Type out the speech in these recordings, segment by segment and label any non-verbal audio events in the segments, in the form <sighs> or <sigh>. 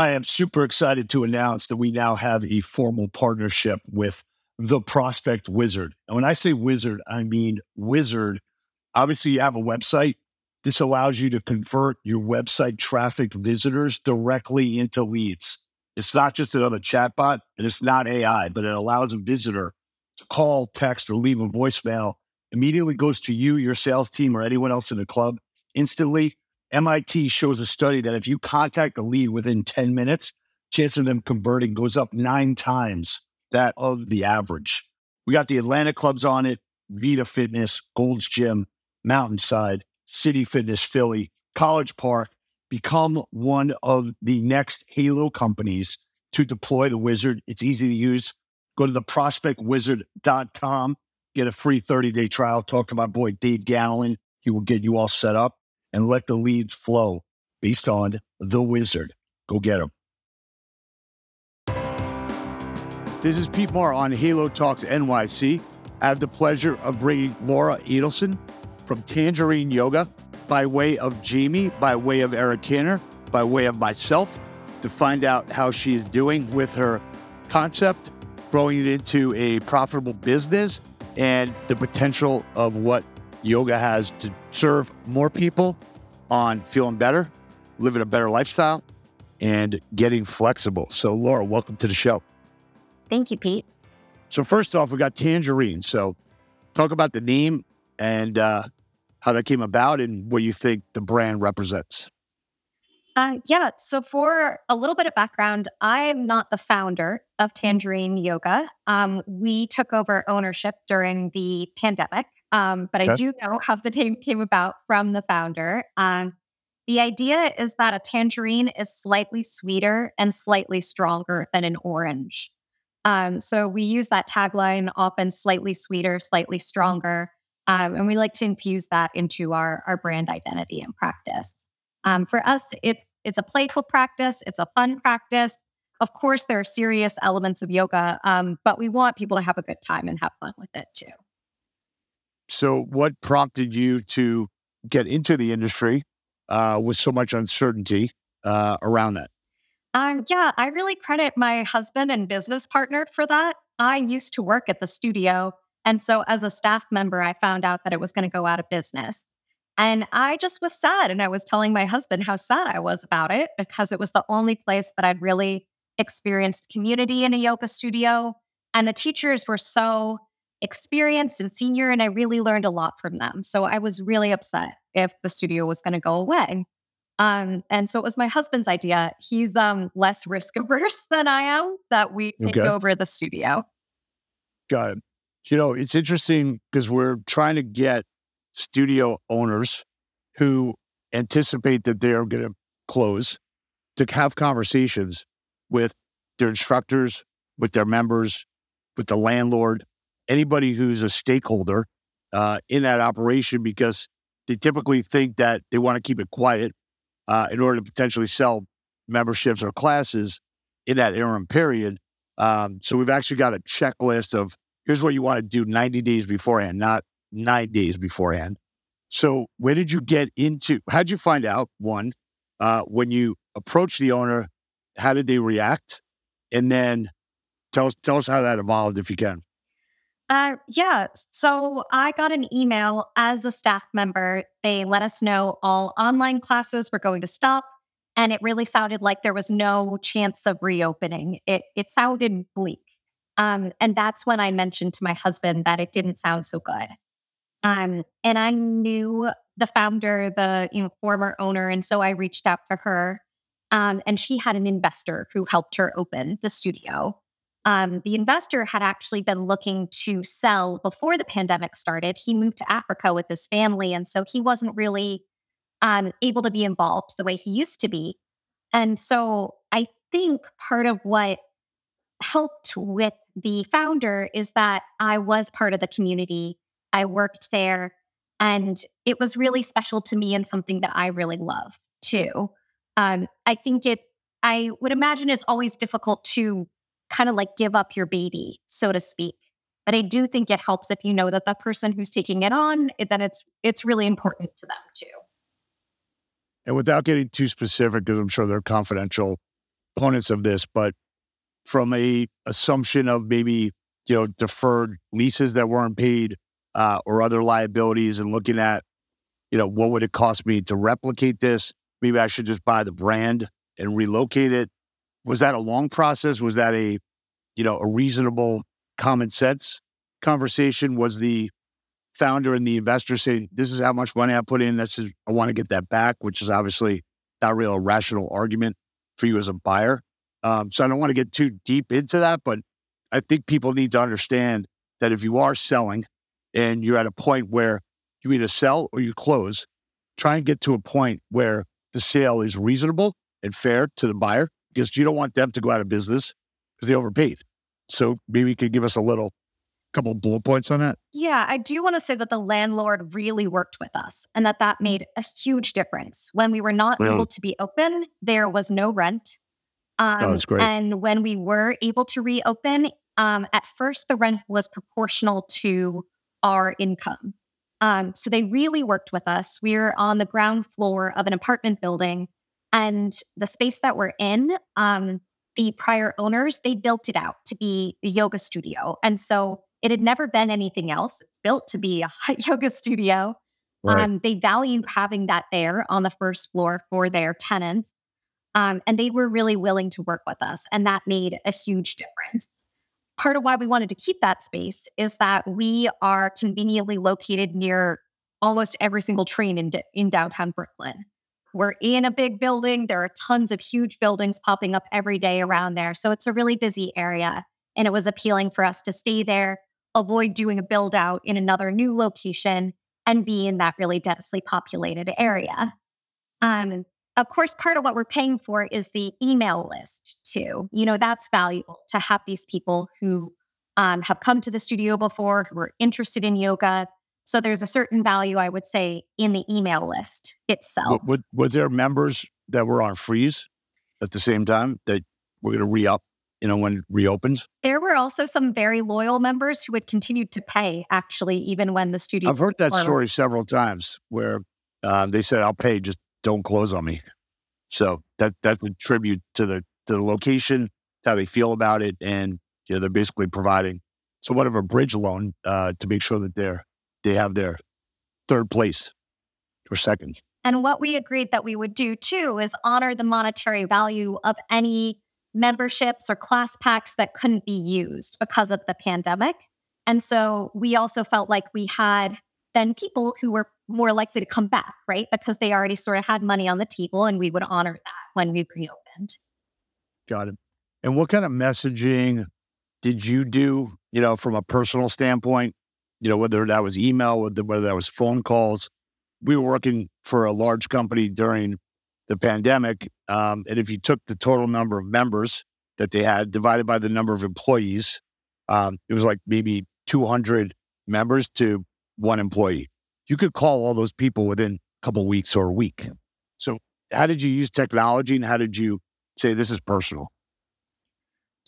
I am super excited to announce that we now have a formal partnership with the Prospect Wizard. And when I say wizard, I mean wizard. Obviously, you have a website. This allows you to convert your website traffic visitors directly into leads. It's not just another chatbot and it's not AI, but it allows a visitor to call, text, or leave a voicemail. Immediately goes to you, your sales team, or anyone else in the club instantly MIT shows a study that if you contact a lead within 10 minutes, chance of them converting goes up nine times that of the average. We got the Atlanta clubs on it, Vita Fitness, Gold's Gym, Mountainside, City Fitness Philly, College Park. Become one of the next Halo companies to deploy the wizard. It's easy to use. Go to the prospectwizard.com, get a free 30 day trial. Talk to my boy Dave Gallen. He will get you all set up and let the leads flow based on the wizard. Go get them. This is Pete Moore on Halo Talks NYC. I have the pleasure of bringing Laura Adelson from Tangerine Yoga by way of Jamie, by way of Eric Canner, by way of myself to find out how she is doing with her concept, growing it into a profitable business, and the potential of what yoga has to serve more people on feeling better, living a better lifestyle, and getting flexible. So, Laura, welcome to the show. Thank you, Pete. So, first off, we got Tangerine. So, talk about the name and uh, how that came about and what you think the brand represents. Uh, yeah. So, for a little bit of background, I'm not the founder of Tangerine Yoga. Um, we took over ownership during the pandemic. Um, but okay. I do know how the name came about from the founder. Um, the idea is that a tangerine is slightly sweeter and slightly stronger than an orange. Um, so we use that tagline often slightly sweeter, slightly stronger. Um, and we like to infuse that into our, our brand identity and practice. Um, for us, it's it's a playful practice, it's a fun practice. Of course, there are serious elements of yoga, um, but we want people to have a good time and have fun with it too. So, what prompted you to get into the industry uh, with so much uncertainty uh, around that? Um, yeah, I really credit my husband and business partner for that. I used to work at the studio. And so, as a staff member, I found out that it was going to go out of business. And I just was sad. And I was telling my husband how sad I was about it because it was the only place that I'd really experienced community in a yoga studio. And the teachers were so experienced and senior, and I really learned a lot from them. So I was really upset if the studio was going to go away. Um, and so it was my husband's idea. He's um, less risk <laughs> averse than I am that we take okay. over the studio. Got it. You know, it's interesting because we're trying to get studio owners who anticipate that they're going to close to have conversations with their instructors, with their members, with the landlord, anybody who's a stakeholder uh, in that operation because they typically think that they want to keep it quiet uh, in order to potentially sell memberships or classes in that interim period. Um, so we've actually got a checklist of here's what you want to do 90 days beforehand, not nine days beforehand. So where did you get into? How did you find out? One, uh, when you approached the owner, how did they react? And then tell us tell us how that evolved if you can. Uh, yeah. So I got an email as a staff member. They let us know all online classes were going to stop. And it really sounded like there was no chance of reopening. It, it sounded bleak. Um, and that's when I mentioned to my husband that it didn't sound so good. Um, and I knew the founder, the you know, former owner. And so I reached out to her. Um, and she had an investor who helped her open the studio um, the investor had actually been looking to sell before the pandemic started. He moved to Africa with his family, and so he wasn't really um, able to be involved the way he used to be. And so I think part of what helped with the founder is that I was part of the community. I worked there, and it was really special to me and something that I really love too. Um, I think it, I would imagine, is always difficult to kind of like give up your baby, so to speak. But I do think it helps if you know that the person who's taking it on, then it's it's really important to them too. And without getting too specific, because I'm sure they're confidential opponents of this, but from a assumption of maybe you know deferred leases that weren't paid uh, or other liabilities, and looking at you know what would it cost me to replicate this? Maybe I should just buy the brand and relocate it. Was that a long process? Was that a you know a reasonable common sense conversation? Was the founder and the investor saying, "This is how much money I put in. This is I want to get that back," which is obviously not real a rational argument for you as a buyer. Um, so I don't want to get too deep into that, but I think people need to understand that if you are selling and you're at a point where you either sell or you close, try and get to a point where the sale is reasonable and fair to the buyer because you don't want them to go out of business because they overpaid. So maybe you could give us a little couple bullet points on that? Yeah, I do want to say that the landlord really worked with us and that that made a huge difference. When we were not able to be open, there was no rent. Um, oh, that's great. And when we were able to reopen, um, at first the rent was proportional to our income. Um, so they really worked with us. We are on the ground floor of an apartment building, and the space that we're in, um, the prior owners, they built it out to be a yoga studio. And so it had never been anything else. It's built to be a <laughs> yoga studio. Right. Um, they valued having that there on the first floor for their tenants. Um, and they were really willing to work with us. And that made a huge difference. Part of why we wanted to keep that space is that we are conveniently located near almost every single train in, in downtown Brooklyn. We're in a big building. There are tons of huge buildings popping up every day around there. So it's a really busy area. And it was appealing for us to stay there avoid doing a build out in another new location and be in that really densely populated area. Um, of course, part of what we're paying for is the email list too. You know, that's valuable to have these people who um, have come to the studio before, who are interested in yoga. So there's a certain value, I would say, in the email list itself. Was, was there members that were on freeze at the same time that were going to re up you know, when it reopens? There were also some very loyal members who had continued to pay, actually, even when the studio. I've heard that story several times where um, they said, "I'll pay, just don't close on me." So that that's a tribute to the to the location, how they feel about it, and you know, they're basically providing somewhat of a bridge loan uh, to make sure that they're they have their third place or second. And what we agreed that we would do too is honor the monetary value of any memberships or class packs that couldn't be used because of the pandemic. And so we also felt like we had then people who were more likely to come back, right? Because they already sort of had money on the table and we would honor that when we reopened. Got it. And what kind of messaging did you do, you know, from a personal standpoint? You know, whether that was email, whether that was phone calls. We were working for a large company during the pandemic. Um, and if you took the total number of members that they had divided by the number of employees, um, it was like maybe 200 members to one employee. You could call all those people within a couple weeks or a week. So, how did you use technology and how did you say this is personal?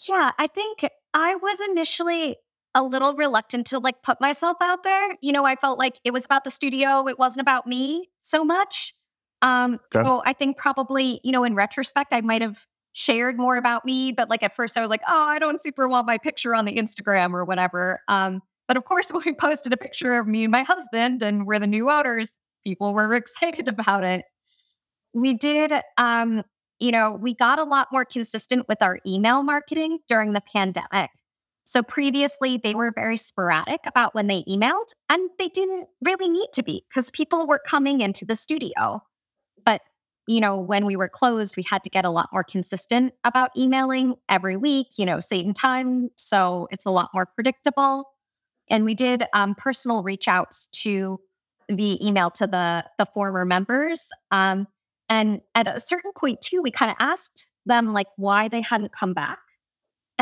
Yeah, I think I was initially a little reluctant to like put myself out there. You know, I felt like it was about the studio, it wasn't about me so much. Um, okay. So I think probably, you know, in retrospect, I might have shared more about me, but like at first I was like, oh, I don't super want my picture on the Instagram or whatever. Um, but of course, <laughs> when we posted a picture of me and my husband and we're the new owners, people were excited <laughs> about it. We did, um, you know, we got a lot more consistent with our email marketing during the pandemic. So previously, they were very sporadic about when they emailed, and they didn't really need to be because people were coming into the studio. But, you know, when we were closed, we had to get a lot more consistent about emailing every week, you know, same time. So it's a lot more predictable. And we did um, personal reach outs to the email to the, the former members. Um, and at a certain point, too, we kind of asked them like why they hadn't come back.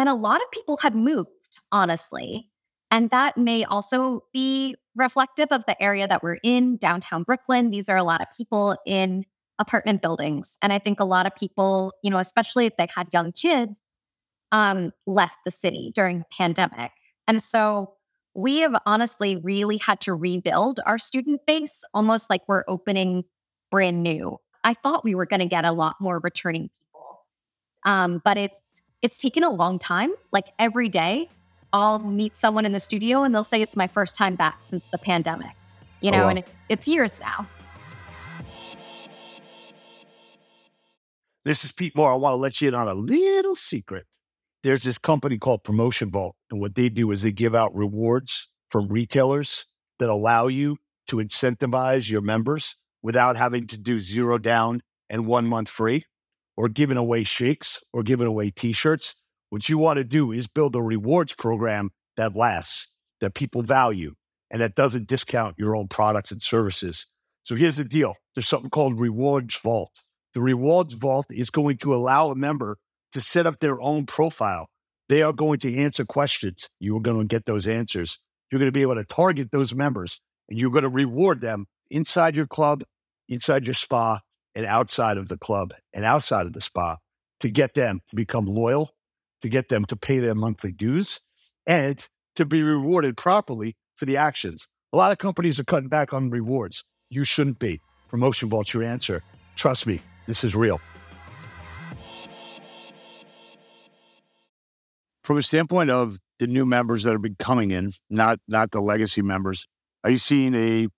And a lot of people had moved, honestly. And that may also be reflective of the area that we're in, downtown Brooklyn. These are a lot of people in apartment buildings. And I think a lot of people, you know, especially if they had young kids, um, left the city during the pandemic. And so we have honestly really had to rebuild our student base almost like we're opening brand new. I thought we were going to get a lot more returning people. Um, but it's it's taken a long time. Like every day, I'll meet someone in the studio and they'll say it's my first time back since the pandemic. You oh, know, oh, wow. and it's, it's years now. This is Pete Moore. I want to let you in on a little secret. There's this company called Promotion Vault, and what they do is they give out rewards from retailers that allow you to incentivize your members without having to do zero down and one month free or giving away shakes or giving away t-shirts. What you want to do is build a rewards program that lasts, that people value, and that doesn't discount your own products and services. So here's the deal. There's something called Rewards Vault. The Rewards Vault is going to allow a member to set up their own profile. They are going to answer questions. You are going to get those answers. You're going to be able to target those members and you're going to reward them inside your club, inside your spa, and outside of the club and outside of the spa to get them to become loyal, to get them to pay their monthly dues, and to be rewarded properly for the actions. A lot of companies are cutting back on rewards. You shouldn't be. Promotion Vault's your answer. Trust me, this is real. From a standpoint of the new members that have been coming in, not not the legacy members, are you seeing a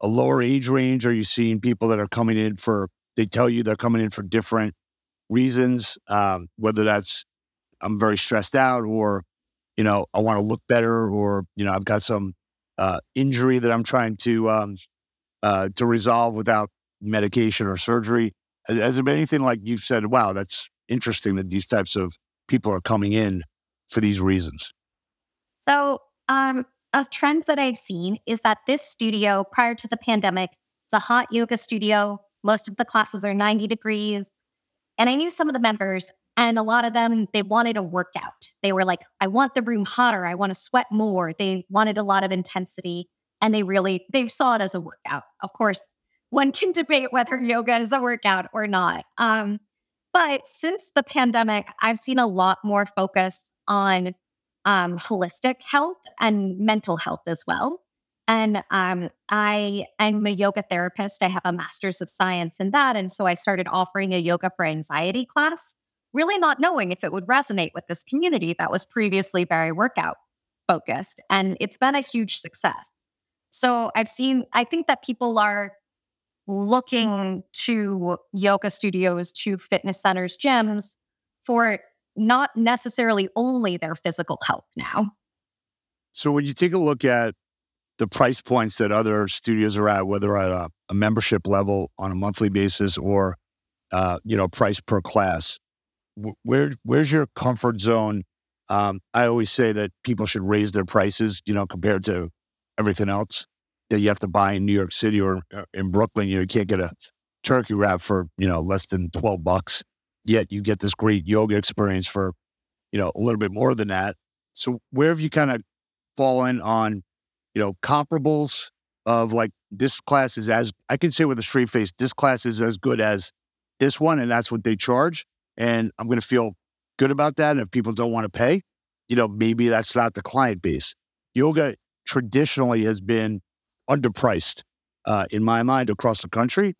a lower age range? Are you seeing people that are coming in for they tell you they're coming in for different reasons, um, whether that's I'm very stressed out or you know I want to look better or you know I've got some uh, injury that I'm trying to um, uh, to resolve without medication or surgery. Has, has there been anything like you've said, wow, that's interesting that these types of people are coming in for these reasons? So, um, a trend that I've seen is that this studio, prior to the pandemic, it's a hot yoga studio. Most of the classes are 90 degrees. And I knew some of the members, and a lot of them, they wanted a workout. They were like, I want the room hotter. I want to sweat more. They wanted a lot of intensity. And they really, they saw it as a workout. Of course, one <laughs> can debate whether yoga is a workout or not. Um, but since the pandemic, I've seen a lot more focus on um, holistic health and mental health as well. And um, I am a yoga therapist. I have a master's of science in that. And so I started offering a yoga for anxiety class, really not knowing if it would resonate with this community that was previously very workout focused. And it's been a huge success. So I've seen, I think that people are looking to yoga studios, to fitness centers, gyms for not necessarily only their physical health now. So when you take a look at the price points that other studios are at, whether at a, a membership level on a monthly basis or uh, you know price per class, where where's your comfort zone? Um, I always say that people should raise their prices, you know, compared to everything else that you have to buy in New York City or uh, in Brooklyn. You know, you can't get a turkey wrap for you know less than twelve bucks. Yet you get this great yoga experience for you know a little bit more than that. So where have you kind of fallen on you know comparables of like this class is as I can say with a straight face, this class is as good as this one, and that's what they charge. And I'm going to feel good about that. And if people don't want to pay, you know, maybe that's not the client base. Yoga traditionally has been underpriced uh, in my mind across the country.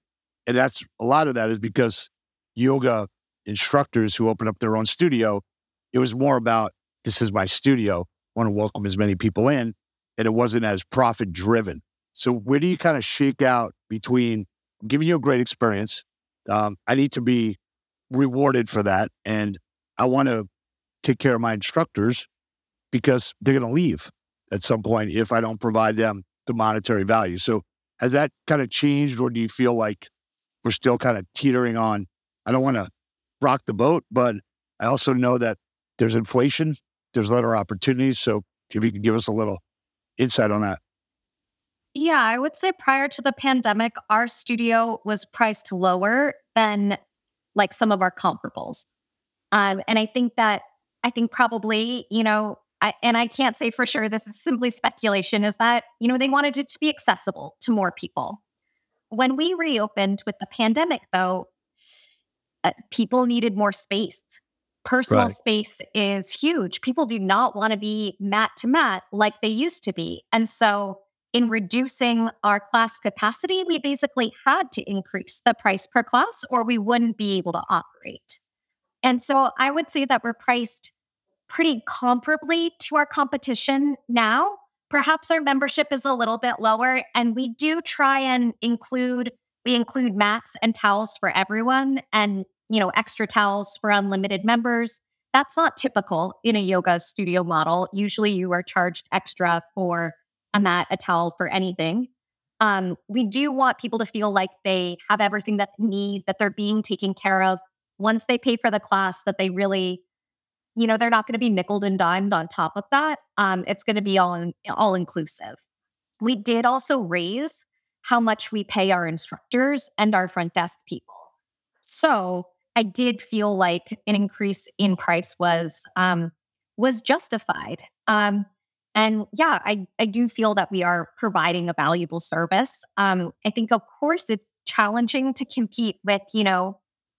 And that's a lot of that is because yoga instructors who open up their own studio, it was more about this is my studio, I want to welcome as many people in. And it wasn't as profit driven. So, where do you kind of shake out between giving you a great experience? Um, I need to be rewarded for that. And I want to take care of my instructors because they're going to leave at some point if I don't provide them the monetary value. So has that kind of changed, or do you feel like we're still kind of teetering on? I don't want to rock the boat, but I also know that there's inflation, there's other opportunities. So if you could give us a little insight on that. Yeah, I would say prior to the pandemic, our studio was priced lower than like some of our comparables. Um, and I think that, I think probably, you know, I, and I can't say for sure, this is simply speculation, is that, you know, they wanted it to be accessible to more people. When we reopened with the pandemic, though, uh, people needed more space. Personal right. space is huge. People do not want to be mat to mat like they used to be. And so, in reducing our class capacity, we basically had to increase the price per class or we wouldn't be able to operate. And so I would say that we're priced pretty comparably to our competition now. Perhaps our membership is a little bit lower, and we do try and include we include mats and towels for everyone, and you know extra towels for unlimited members. That's not typical in a yoga studio model. Usually, you are charged extra for a mat, a towel for anything. Um, we do want people to feel like they have everything that they need, that they're being taken care of once they pay for the class, that they really you know, they're not going to be nickel and dimed on top of that. Um, it's going to be all in, all inclusive. We did also raise how much we pay our instructors and our front desk people. So I did feel like an increase in price was um, was justified. Um, and yeah, I, I do feel that we are providing a valuable service. Um, I think, of course, it's challenging to compete with, you know,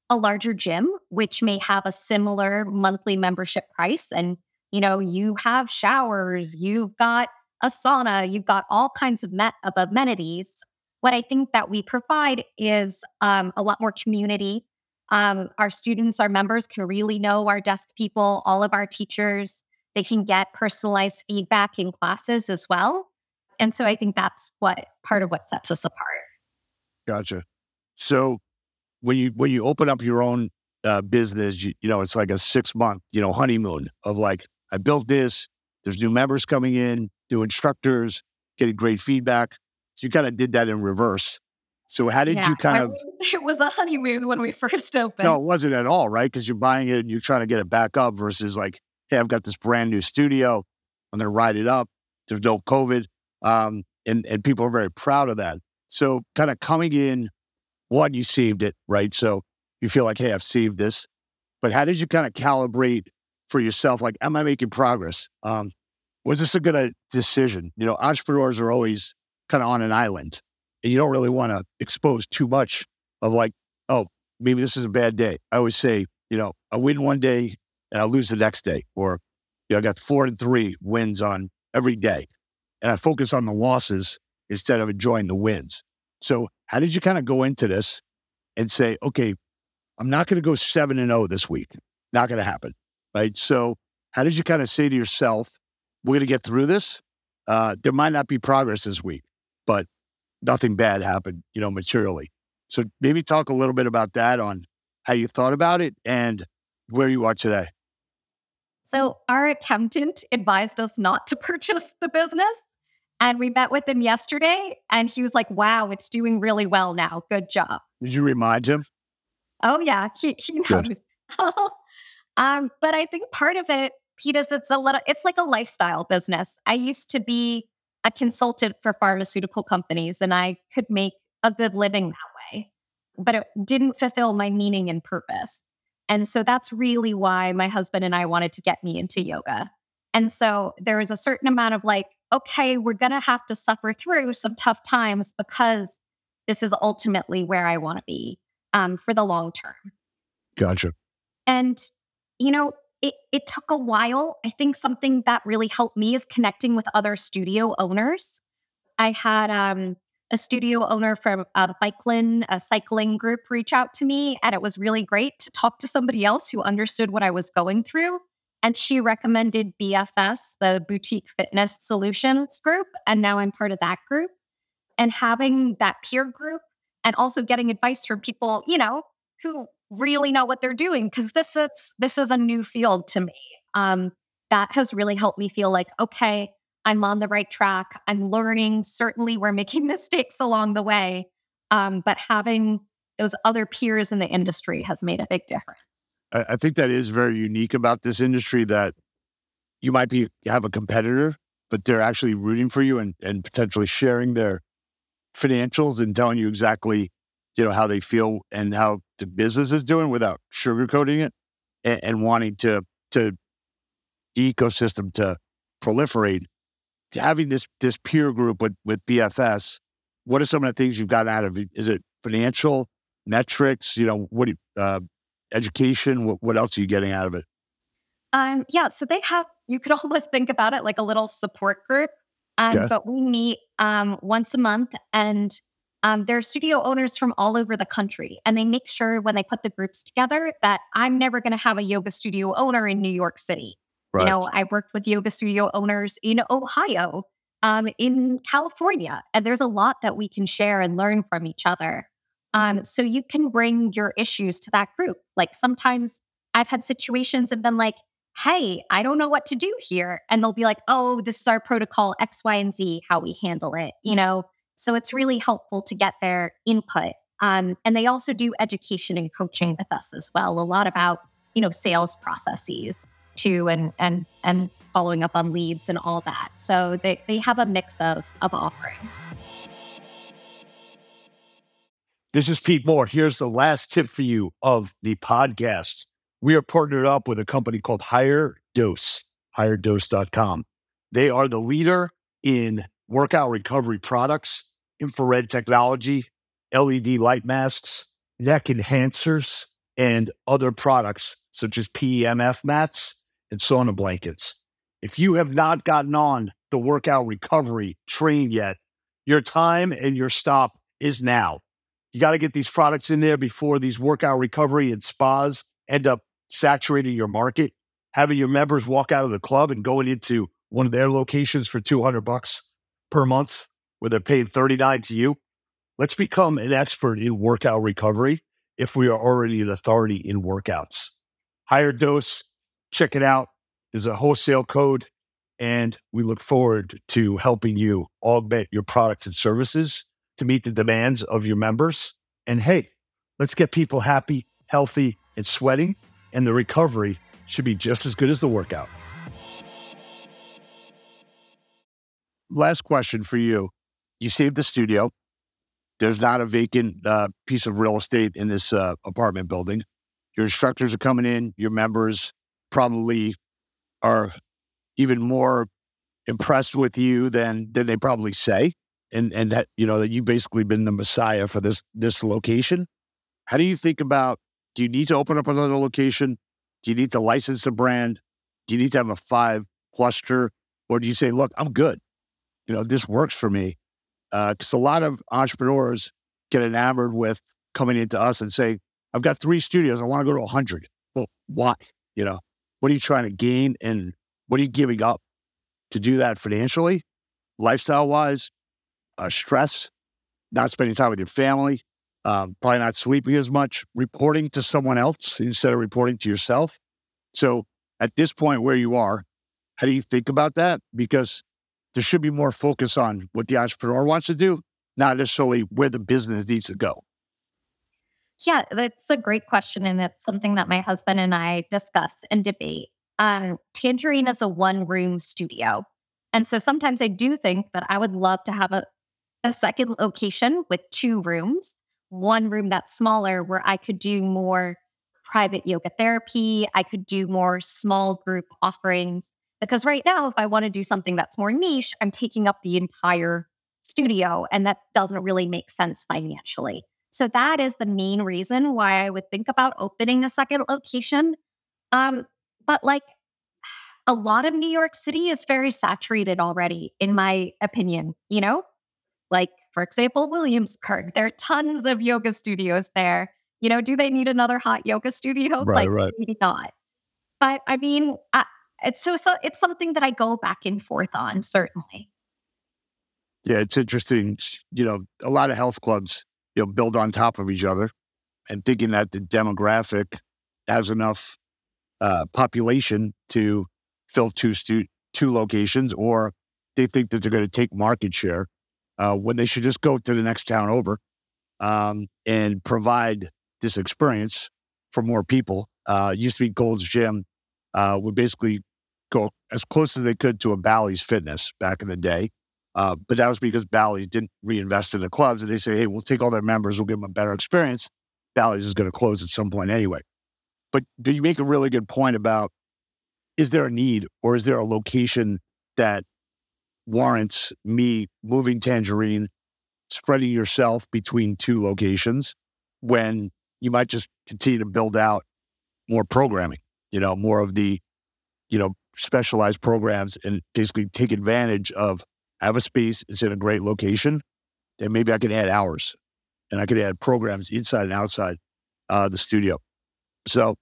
a larger gym, which may have a similar monthly membership price. And, you know, you have showers, you've got a sauna, you've got all kinds of, met- of amenities. What I think that we provide is um, a lot more community. Um, our students, our members can really know our desk people, all of our teachers. They can get personalized feedback in classes as well. And so I think that's what part of what sets us apart. Gotcha. So when you when you open up your own uh, business, you, you know it's like a six month you know honeymoon of like I built this. There's new members coming in, new instructors, getting great feedback. So you kind of did that in reverse. So how did yeah, you kind I of? <laughs> It was a honeymoon when we first opened. No, it wasn't at all, right? Because you're buying it and you're trying to get it back up versus like, hey, I've got this brand new studio. I'm going to ride it up. There's no COVID, um, and and people are very proud of that. So kind of coming in one, you saved it, right? So you feel like, hey, I've saved this. But how did you kind of calibrate for yourself? Like, am I making progress? Um, was this a good uh, decision? You know, entrepreneurs are always kind of on an island and you don't really want to expose too much of like, oh, maybe this is a bad day. I always say, you know, I win one day and I lose the next day. Or, you know, I got four and three wins on every day. And I focus on the losses instead of enjoying the wins. So, how did you kind of go into this and say, okay, I'm not going to go 7 and 0 this week? Not going to happen. Right. So, how did you kind of say to yourself, we're going to get through this? Uh, there might not be progress this week, but nothing bad happened, you know, materially. So, maybe talk a little bit about that on how you thought about it and where you are today. So, our accountant advised us not to <laughs> purchase the business. And we met with him yesterday and he was like, wow, it's doing really well now. Good job. Did you remind him? Oh, yeah. He, he <laughs> knows. <laughs> um, but I think part of it, Pete, is it's a little, it's like a lifestyle business. I used to be a consultant for pharmaceutical companies and I could make a good living that way, but it didn't fulfill my meaning and purpose. And so that's really why my husband and I wanted to get me into yoga. And so there was a certain amount of like, okay, we're going to have to suffer through some tough times because this is ultimately where I want to be um, for the long term. Gotcha. And, you know, it, it took a while. I think something that really helped me is connecting with other studio owners. I had um, a studio owner from uh, Bikelin, a cycling group, reach out to me, and it was really great to talk to somebody else who understood what I was going through and she recommended BFS, the Boutique Fitness Solutions group. And now I'm part of that group. And having that peer group and also getting advice from people, you know, who really know what they're doing, because this is this is a new field to me. Um, that has really helped me feel like, okay, I'm on the right track. I'm learning. Certainly, we're making <laughs> mistakes along the way. Um, but having those other peers in the industry has made a big difference. I, I think that is very unique about this industry that you might be have a competitor, but they're actually rooting for you and, and potentially sharing their financials and telling you exactly, you know, how they feel and how the business is doing without sugarcoating it and, and wanting to to the ecosystem to proliferate. Having this this peer group with with BFS, what are some of the things you've gotten out of it? Is it financial metrics? You know, what uh, education? What, what else are you getting out of it? Um, yeah, so they have, you could <laughs> almost think about it like a little support group. Um, But we meet um, once a month and Um, there are studio owners from all over the country, and they make sure when they put the groups together that I'm never going to have a yoga studio owner in New York City. Right. You know, I worked with yoga studio owners in Ohio, um, in California, and there's a lot that we can share and learn from each other. Um, so you can bring your issues to that group. Like sometimes I've had situations and been like, hey, I don't know what to do here. And they'll be like, oh, this is our protocol X, Y, and Z, how we handle it, you know? So it's really helpful to get their input. Um, and they also do education and coaching with us as well, a lot about, you know, sales processes too, and and and following up on leads and all that. So they, they have a mix of of offerings. This is Pete Moore. Here's the last tip for you of the podcast we are partnered up with a company called Higher Dose, higherdose.com. They are the leader in workout recovery products, infrared technology, LED light masks, neck enhancers, and other products such as PEMF mats and sauna blankets. If you have not gotten on the workout recovery train yet, your time and your stop is now. You got to get these products in there before these workout recovery and spas end up saturating your market, having your members walk out of the club and going into one of their locations for 200 bucks per month where they're paying 39 to you. Let's become an expert in workout recovery if we are already an authority in workouts. Higher dose, check it out. There's a wholesale code, and we look forward to helping you augment your products and services to meet the demands of your members. And hey, let's get people happy, healthy, and sweating and the recovery should be just as good as the workout. Last question for you. You saved the studio. There's not a vacant uh, piece of real estate in this uh, apartment building. Your instructors are coming in. Your members probably are even more impressed with you than than they probably say, and and that you know that you've basically been the messiah for this this location. How do you think about do you need to open up another location? Do you need to license the brand? Do you need to have a five cluster? Or do you say, look, I'm good. You know, this works for me. Because uh, a lot of entrepreneurs get enamored with coming into us and saying, I've got three studios. I want to go to 100. Well, why? You know, what are you trying to gain and what are you giving up to do that financially, lifestyle wise, uh, stress, not spending time with your family, um, probably not sleeping as much, reporting to someone else instead of reporting to yourself. So at this point where you are, how do you think about that? Because there should be more focus on what the entrepreneur wants to do, not necessarily where the business needs to go. Yeah, that's a great question. And it's something that my husband and I discuss and debate. Um, Tangerine is a one room studio. And so sometimes I do think that I would love to have a, a second location with two rooms one room that's smaller where I could do more private yoga therapy. I could do more small group offerings. Because right now, if I want to do something that's more niche, I'm taking up the entire studio, and that doesn't really make sense financially. So that is the main reason why I would think about opening a second location. Um, but like <sighs> a lot of New York City is very saturated already, in my opinion, you know? Like for example, Williamsburg. There are tons of yoga studios there. You know, do they need another hot yoga studio? <laughs> Right, like, right. maybe not. But I mean, I, it's so, so it's something that I go back and forth on, certainly. Yeah, it's interesting. You know, a lot of health clubs, you know, build on top of each other and thinking that the demographic has enough uh, population to fill two stu- two locations, or they think that they're going to take market share uh, when they should just go to the next town over um, and provide this experience for more people. Uh, used to be Gold's Gym uh, would basically go as close as they could to a Bally's Fitness back in the day. Uh, but that was because Bally's didn't reinvest in the clubs. And they say, hey, we'll take all their members, we'll give them a better experience. Bally's is going to close at some point anyway. But do you make a really good point about is there a need or is there a location that warrants me moving Tangerine, spreading yourself between two locations when you might just continue to build out more programming, you know, more of the, you know, specialized programs and basically take advantage of I have a space, it's in a great location. then maybe I could add hours and I could add programs inside and outside uh, the studio. So,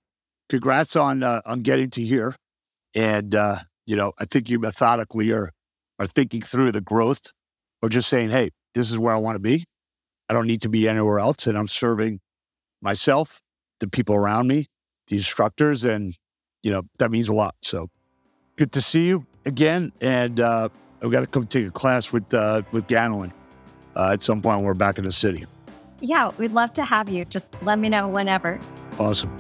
congrats on uh, on getting to here. And uh, you know, I think you methodically are are thinking through the growth, or just saying, "Hey, this is where I want to be. I don't need to be anywhere else," and I'm serving myself, the people around me, the instructors, and you know that means a lot. So, good to see you again, and uh, I've got to come take a class with uh, with Ganelin uh, at some point when we're back in the city. Yeah, we'd love to have you. Just let me know whenever. Awesome.